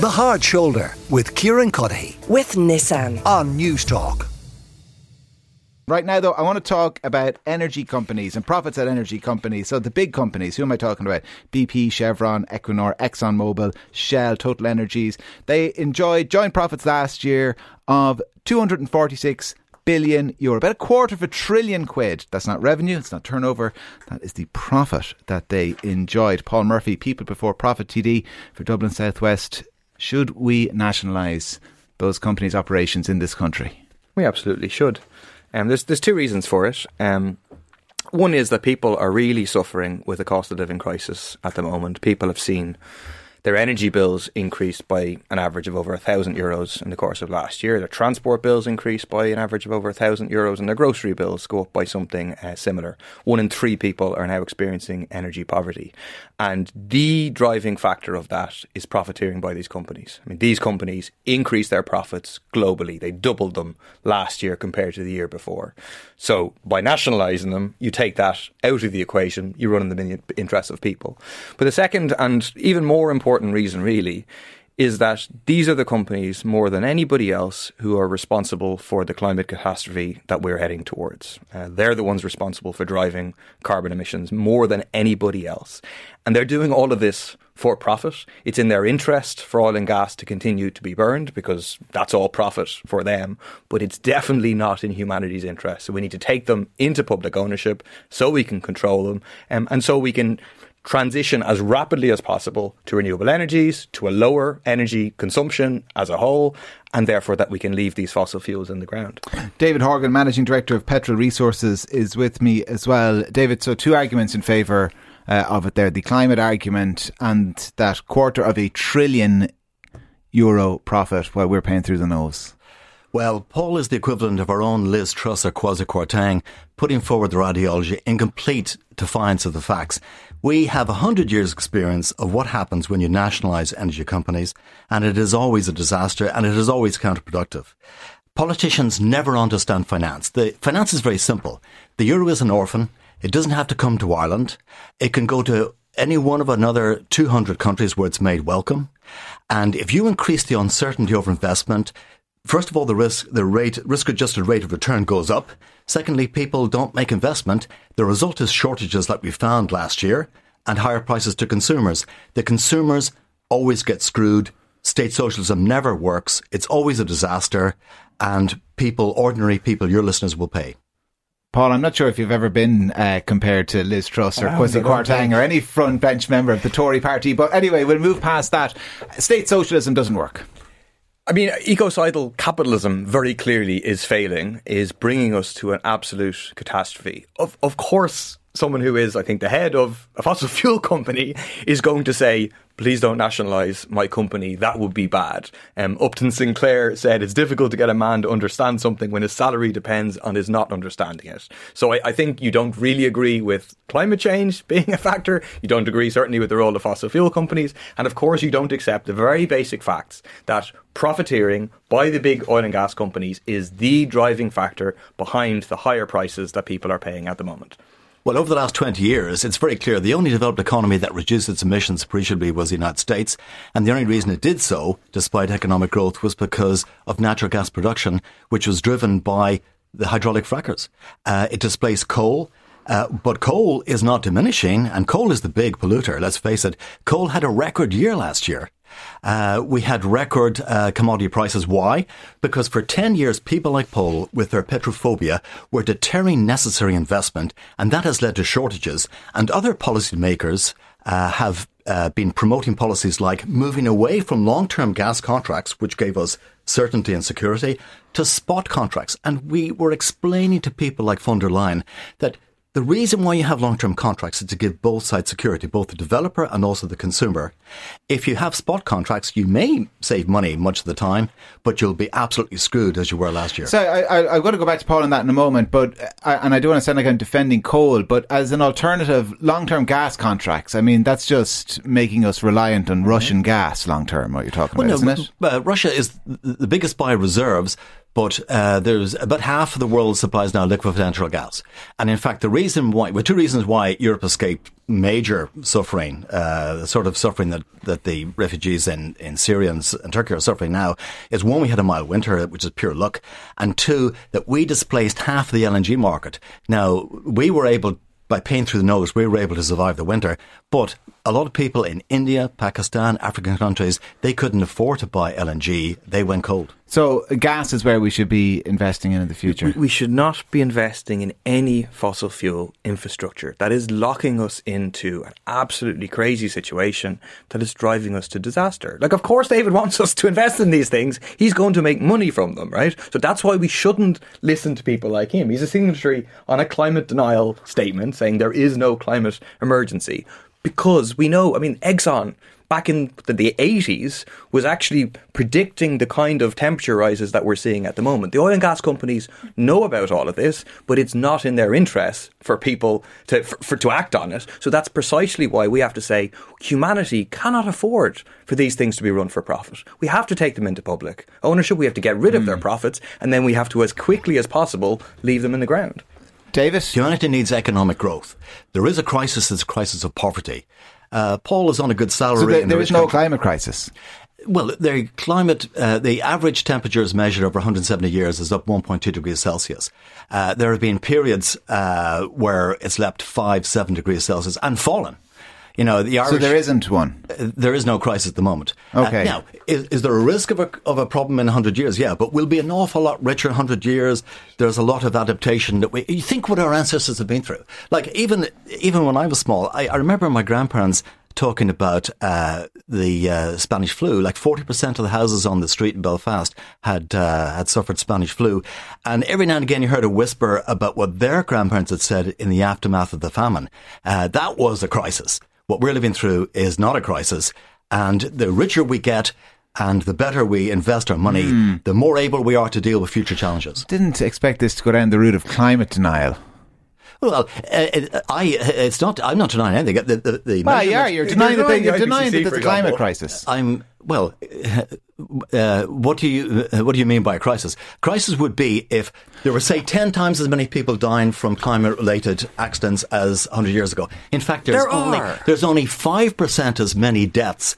The Hard Shoulder with Kieran Cuddihy with Nissan. on News Talk. Right now, though, I want to talk about energy companies and profits at energy companies. So, the big companies, who am I talking about? BP, Chevron, Equinor, ExxonMobil, Shell, Total Energies. They enjoyed joint profits last year of 246 billion euro, about a quarter of a trillion quid. That's not revenue, it's not turnover. That is the profit that they enjoyed. Paul Murphy, People Before Profit TD for Dublin Southwest. Should we nationalise those companies' operations in this country? We absolutely should. Um, there's there's two reasons for it. Um, one is that people are really suffering with the cost of living crisis at the moment. People have seen their energy bills increased by an average of over a thousand euros in the course of last year. Their transport bills increased by an average of over a thousand euros, and their grocery bills go up by something uh, similar. One in three people are now experiencing energy poverty, and the driving factor of that is profiteering by these companies. I mean, these companies increased their profits globally; they doubled them last year compared to the year before. So, by nationalising them, you take that out of the equation. You run in the interests of people. But the second and even more important important reason, really, is that these are the companies more than anybody else who are responsible for the climate catastrophe that we're heading towards. Uh, they're the ones responsible for driving carbon emissions more than anybody else. And they're doing all of this for profit. It's in their interest for oil and gas to continue to be burned because that's all profit for them. But it's definitely not in humanity's interest. So we need to take them into public ownership so we can control them um, and so we can transition as rapidly as possible to renewable energies, to a lower energy consumption as a whole, and therefore that we can leave these fossil fuels in the ground. David Horgan, Managing Director of Petrel Resources, is with me as well. David, so two arguments in favour uh, of it there the climate argument and that quarter of a trillion euro profit while we're paying through the nose. Well, Paul is the equivalent of our own Liz Truss or Kwasi Kwarteng, putting forward their ideology in complete defiance of the facts. We have a hundred years experience of what happens when you nationalise energy companies, and it is always a disaster and it is always counterproductive. Politicians never understand finance. The finance is very simple. The euro is an orphan. It doesn't have to come to Ireland. It can go to any one of another 200 countries where it's made welcome. And if you increase the uncertainty over investment, First of all, the risk, the rate, risk-adjusted rate of return goes up. Secondly, people don't make investment. The result is shortages like we found last year and higher prices to consumers. The consumers always get screwed. State socialism never works. It's always a disaster. And people, ordinary people, your listeners will pay. Paul, I'm not sure if you've ever been uh, compared to Liz Truss or Kwasi Kwarteng or any front bench member of the Tory party. But anyway, we'll move past that. State socialism doesn't work. I mean, ecocidal capitalism very clearly is failing, is bringing us to an absolute catastrophe. Of, of course, someone who is, I think, the head of a fossil fuel company is going to say, please don't nationalise my company. That would be bad. Um, Upton Sinclair said it's difficult to get a man to understand something when his salary depends on his not understanding it. So I, I think you don't really agree with climate change being a factor. You don't agree certainly with the role of fossil fuel companies. And of course, you don't accept the very basic facts that profiteering by the big oil and gas companies is the driving factor behind the higher prices that people are paying at the moment. Well, over the last 20 years, it's very clear the only developed economy that reduced its emissions appreciably was the United States. And the only reason it did so, despite economic growth, was because of natural gas production, which was driven by the hydraulic frackers. Uh, it displaced coal. Uh, but coal is not diminishing, and coal is the big polluter. Let's face it. Coal had a record year last year. Uh, we had record uh, commodity prices. Why? Because for 10 years, people like Paul, with their petrophobia, were deterring necessary investment, and that has led to shortages. And other policymakers uh, have uh, been promoting policies like moving away from long term gas contracts, which gave us certainty and security, to spot contracts. And we were explaining to people like von der Leyen that the reason why you have long-term contracts is to give both sides security, both the developer and also the consumer. If you have spot contracts, you may save money much of the time, but you'll be absolutely screwed as you were last year. So I, I, I'm going to go back to Paul on that in a moment, but I, and I don't want to sound like I'm defending coal, but as an alternative, long-term gas contracts. I mean, that's just making us reliant on Russian gas long-term. What you're talking well, about, no, isn't it? Uh, Russia is the biggest buyer of reserves but uh, there's about half of the world supplies now liquefied natural gas. And in fact, the reason why, well, two reasons why Europe escaped major suffering, uh, the sort of suffering that, that the refugees in, in Syria and, and Turkey are suffering now, is one, we had a mild winter, which is pure luck, and two, that we displaced half of the LNG market. Now, we were able by paying through the nose, we were able to survive the winter. But a lot of people in India, Pakistan, African countries, they couldn't afford to buy LNG. They went cold. So gas is where we should be investing in in the future. We, we should not be investing in any fossil fuel infrastructure that is locking us into an absolutely crazy situation that is driving us to disaster. Like, of course, David wants us to invest in these things. He's going to make money from them, right? So that's why we shouldn't listen to people like him. He's a signatory on a climate denial statement saying there is no climate emergency because we know, I mean, Exxon back in the, the 80s was actually predicting the kind of temperature rises that we're seeing at the moment. The oil and gas companies know about all of this, but it's not in their interest for people to for, for to act on it. So that's precisely why we have to say humanity cannot afford for these things to be run for profit. We have to take them into public ownership. We have to get rid of their hmm. profits, and then we have to, as quickly as possible, leave them in the ground. David? Humanity needs economic growth. There is a crisis, it's a crisis of poverty. Uh, Paul is on a good salary. So there, there is no country. climate crisis. Well, the climate, uh, the average temperature is measured over 170 years is up 1.2 degrees Celsius. Uh, there have been periods uh, where it's leapt five, seven degrees Celsius and fallen. You know, the Irish. So there isn't one. Uh, there is no crisis at the moment. Uh, Okay. now, is, is there a risk of a, of a problem in 100 years? Yeah, but we'll be an awful lot richer in 100 years. There's a lot of adaptation that we, you think what our ancestors have been through. Like, even, even when I was small, I, I remember my grandparents talking about uh, the uh, Spanish flu. Like 40% of the houses on the street in Belfast had, uh, had suffered Spanish flu. And every now and again you heard a whisper about what their grandparents had said in the aftermath of the famine. Uh, that was a crisis. What we're living through is not a crisis. And the richer we get and the better we invest our money, the more able we are to deal with future challenges. Didn't expect this to go down the route of climate denial. Well, uh, uh, I, it's not, I'm not denying anything. The, the, the Well, yeah, you're denying that denying they- you're denying that IPCC, there's a climate crisis. I'm well. Uh, what do you uh, what do you mean by a crisis? Crisis would be if there were say ten times as many people dying from climate related accidents as 100 years ago. In fact, there's There only are. there's only five percent as many deaths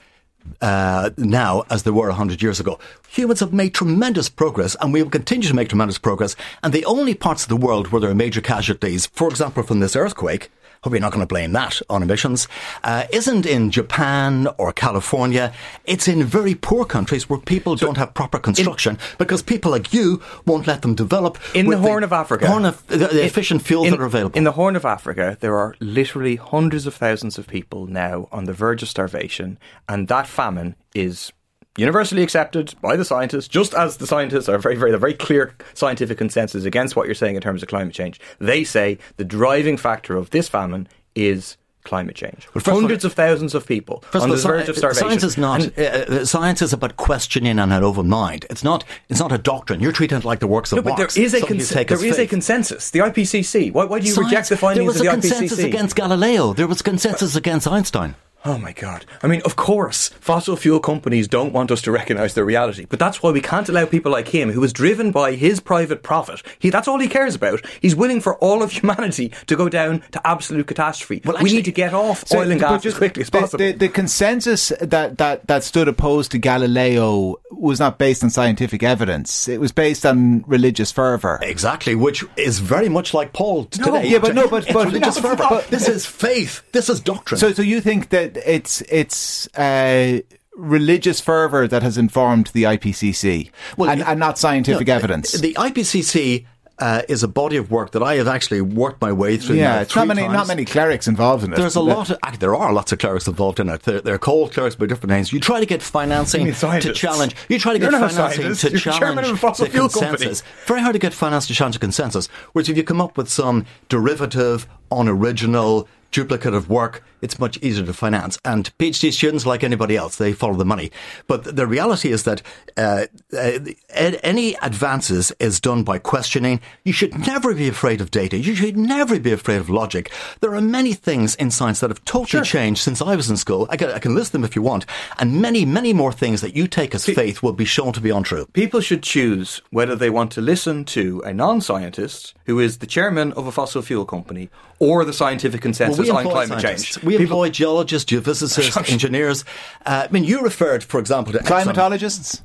uh, now as there were 100 years ago. Humans have made tremendous progress and we will continue to make tremendous progress. And the only parts of the world where there are major casualties, for example, from this earthquake, hope you're not going to blame that on emissions, uh, isn't in Japan or California. It's in very poor countries where people don't have proper construction because people like you won't let them develop. In the Horn of Africa. Horn of, the, the efficient fuels in, that are available. In the Horn of Africa, there are literally hundreds of thousands of people now on the verge of starvation, and that famine is universally accepted by the scientists, just as the scientists are very, very, very clear scientific consensus against what you're saying in terms of climate change. They say the driving factor of this famine is climate change. all- hundreds of thousands of people on the verge of starvation. Science is not. And- uh, uh, science is about questioning and an open mind. It's not. It's not a doctrine. You're treating it like the works of no, but Marx. there is a something you consen- take as there is a consensus. The IPCC. Why, why do you reject Science- the findings There was of the a consensus IPCC? against Galileo. There was consensus against Einstein. Oh my God. I mean, of course, fossil fuel companies don't want us to recognise their reality, but that's why we can't allow people like him, who is driven by his private profit, he, that's all he cares about. He's willing for all of humanity to go down to absolute catastrophe. Well, we need to get off So, oil and gas just as quickly as the, possible. The, the consensus that, that, that stood opposed to Galileo was not based on scientific evidence. It was based on religious fervour. Exactly, which is very much like Paul t- No, today. yeah, but no, but- It's but- religious fervor. but- this is faith. This is doctrine. So, so you think that it's it's uh, religious fervour that has informed the IPCC, Well, and, and not scientific No, evidence? The IPCC uh, is a body of work that I have actually worked my way through. yeah, it's not many times. not many clerics involved in it. There's a lot of, act- there are lots of clerics involved in it. They're, they're called clerics by different names. You try to get financing to challenge, you try to get financing to You're challenge a the fuel company. consensus. Very hard to get finance to challenge the consensus. Whereas if you come up with some derivative, unoriginal, duplicative work, it's much easier to finance. And PhD students, like anybody else, they follow the money. But the reality is that uh, uh, any advances is done by questioning. You should never be afraid of data. You should never be afraid of logic. There are many things in science that have totally sure. changed since I was in school. I can, I can, list them if you want. And many, many more things that you take as faith will be shown to be untrue. People should choose whether they want to listen to a non scientist who is the chairman of a fossil fuel company or the scientific consensus well, on climate scientists. change. We People, employ geologists, geophysicists, engineers. Uh, I mean, you referred, for example, to climatologists. Exxon.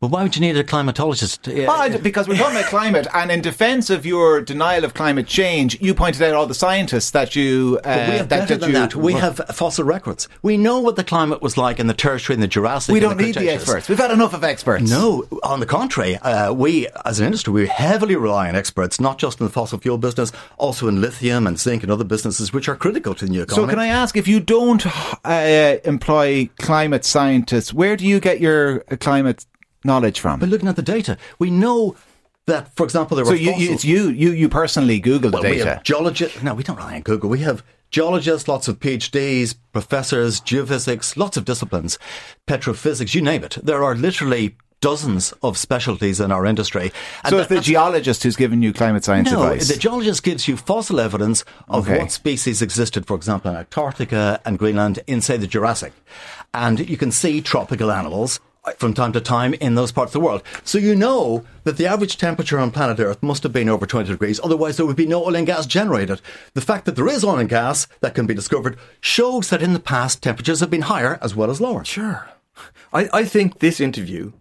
Well, why would you need a climatologist? Well, because we're talking about climate, and in defence of your denial of climate change, you pointed out all the scientists that you. Uh, we have that, better that than that. We have fossil records. We know what the climate was like in the Tertiary and the Jurassic. We don't need the experts. We've had enough of experts. No, on the contrary, uh, we as an industry we heavily rely on experts, not just in the fossil fuel business, also in lithium and zinc and other businesses which are critical to the new economy. So, can I ask if you don't uh, employ climate scientists, where do you get your climate knowledge from? By looking at the data, we know that, for example, there so were. So you, you, it's you, you, you personally Google the data. We have geologists. No, we don't rely on Google. We have geologists, lots of PhDs, professors, geophysics, lots of disciplines, petrophysics, you name it. There are literally dozens of specialties in our industry. And so it's the geologist who's given you climate science no, advice? the geologist gives you fossil evidence of okay. what species existed, for example, in Antarctica and Greenland in, say, the Jurassic. And you can see tropical animals from time to time in those parts of the world. So you know that the average temperature on planet Earth must have been over 20 degrees, otherwise there would be no oil and gas generated. The fact that there is oil and gas that can be discovered shows that in the past temperatures have been higher as well as lower. Sure. I, I think this interview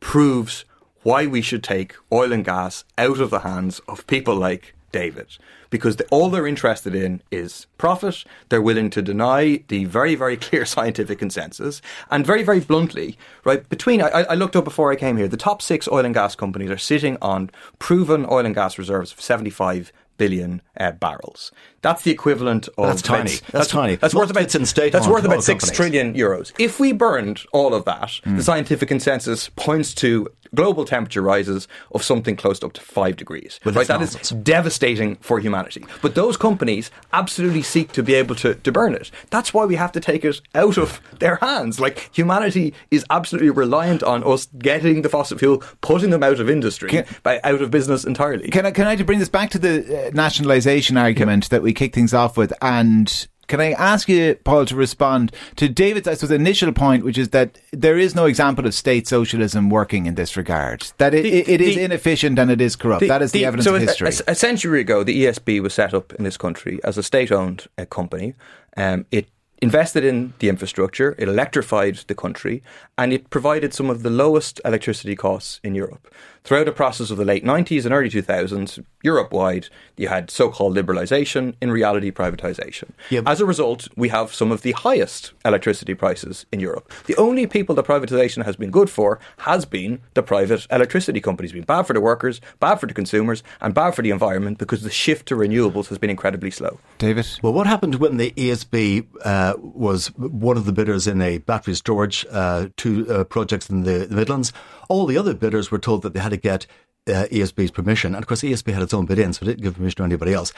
proves why we should take oil and gas out of the hands of people like David because the, all they're interested in is profit. They're willing to deny the very, very clear scientific consensus. And very, very bluntly, right, between, I, I looked up before I came here, the top six oil and gas companies are sitting on proven oil and gas reserves of 75 billion uh, barrels. That's the equivalent of. That's tiny. That's, that's tiny. That's worth about in state. That's worth about six trillion euros. If we burned all of that, mm. the scientific consensus points to global temperature rises of something close to up to five degrees. Well, right, that nonsense. is devastating for humanity. But those companies absolutely seek to be able to, to burn it. That's why we have to take it out of their hands. Like humanity is absolutely reliant on us getting the fossil fuel, putting them out of industry, can, by, out of business entirely. Can I can I bring this back to the uh, nationalisation argument that we kick things off with and can I ask you, Paul, to respond to David's I suppose, initial point, which is that there is no example of state socialism working in this regard. That it, the, it, it is the, inefficient and it is corrupt. The, that is the, the evidence so of history. A, a, century ago, the ESB was set up in this country as a state-owned uh, company. Um, it invested in the infrastructure, it electrified the country, and it provided some of the lowest electricity costs in Europe. Throughout the process of the late 90s and early 2000s, Europe wide, you had so called liberalisation, in reality, privatisation. Yep. As a result, we have some of the highest electricity prices in Europe. The only people that privatisation has been good for has been the private electricity companies. It's been bad for the workers, bad for the consumers, and bad for the environment because the shift to renewables has been incredibly slow. David? Well, what happened when the ESB uh, was one of the bidders in a battery storage uh, two uh, projects in the, the Midlands? All the other bidders were told that they had to get uh, ESB's permission. And of course, ESB had its own bid in, so it didn't give permission to anybody else.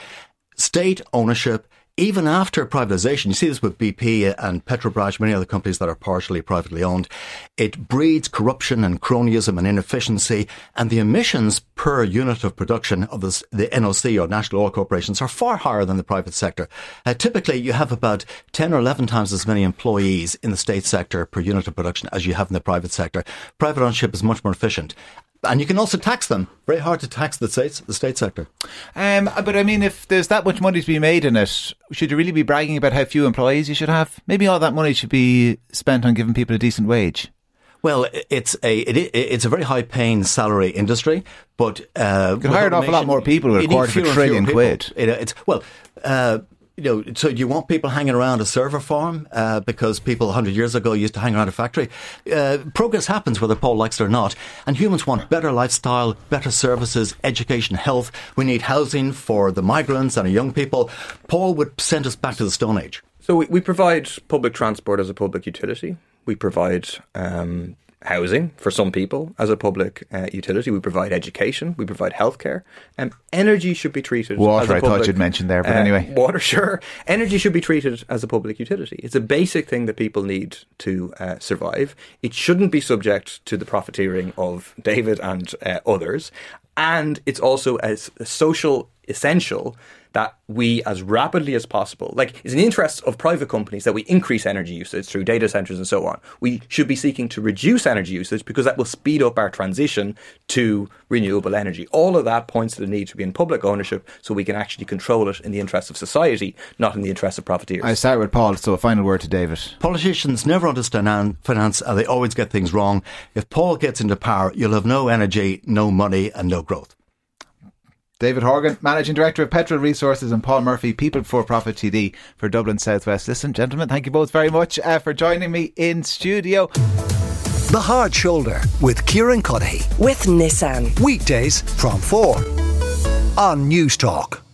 State ownership even after privatization, you see this with BP and Petrobras, many other companies that are partially privately owned, it breeds corruption and cronyism and inefficiency, and the emissions per unit of production of this, the NOC or National Oil Corporations are far higher than the private sector. Uh, typically, you have about 10 or 11 times as many employees in the state sector per unit of production as you have in the private sector. Private ownership is much more efficient and you can also tax them. Very hard to tax the states, the state sector. Um, but I mean, if there's that much money to be made in it, should you really be bragging about how few employees you should have? Maybe all that money should be spent on giving people a decent wage. Well, it's a it, it's a very high paying salary industry, but uh, you can hire an awful lot more people with a quarter of a trillion quid. It, it's well. Uh, you know, so you want people hanging around a server farm uh, because people 100 years ago used to hang around a factory. Uh, progress happens whether Paul likes it or not, and humans want better lifestyle, better services, education, health. We need housing for the migrants and our young people. Paul would send us back to the Stone Age. So we, we provide public transport as a public utility. We provide um, housing for some people as a public uh, utility. We provide education. We provide healthcare. Um, energy should be treated. Water, as a I public, thought you'd mentioned there, but uh, anyway. water. Sure, energy should be treated as a public utility. It's a basic thing that people need to uh, survive. It shouldn't be subject to the profiteering of David and uh, others. And it's also as a social essential that we, as rapidly as possible, like it's in the interest of private companies that we increase energy usage through data centers and so on. We should be seeking to reduce energy usage because that will speed up our transition to renewable energy. All of that points to the need to be in public ownership so we can actually control it in the interest of society, not in the interest of profiteers. I start with Paul, so a final word to David. Politicians never understand finance and they always get things wrong. If Paul gets into power, you'll have no energy, no money, and no growth. David Horgan, Managing Director of Petrel Resources, and Paul Murphy, People for Profit TD for Dublin Southwest. Listen, gentlemen, thank you both very much uh, for joining me in studio. The Hard Shoulder with Kieran Cuddihy. With Nissan. Weekdays from 4 on Newstalk.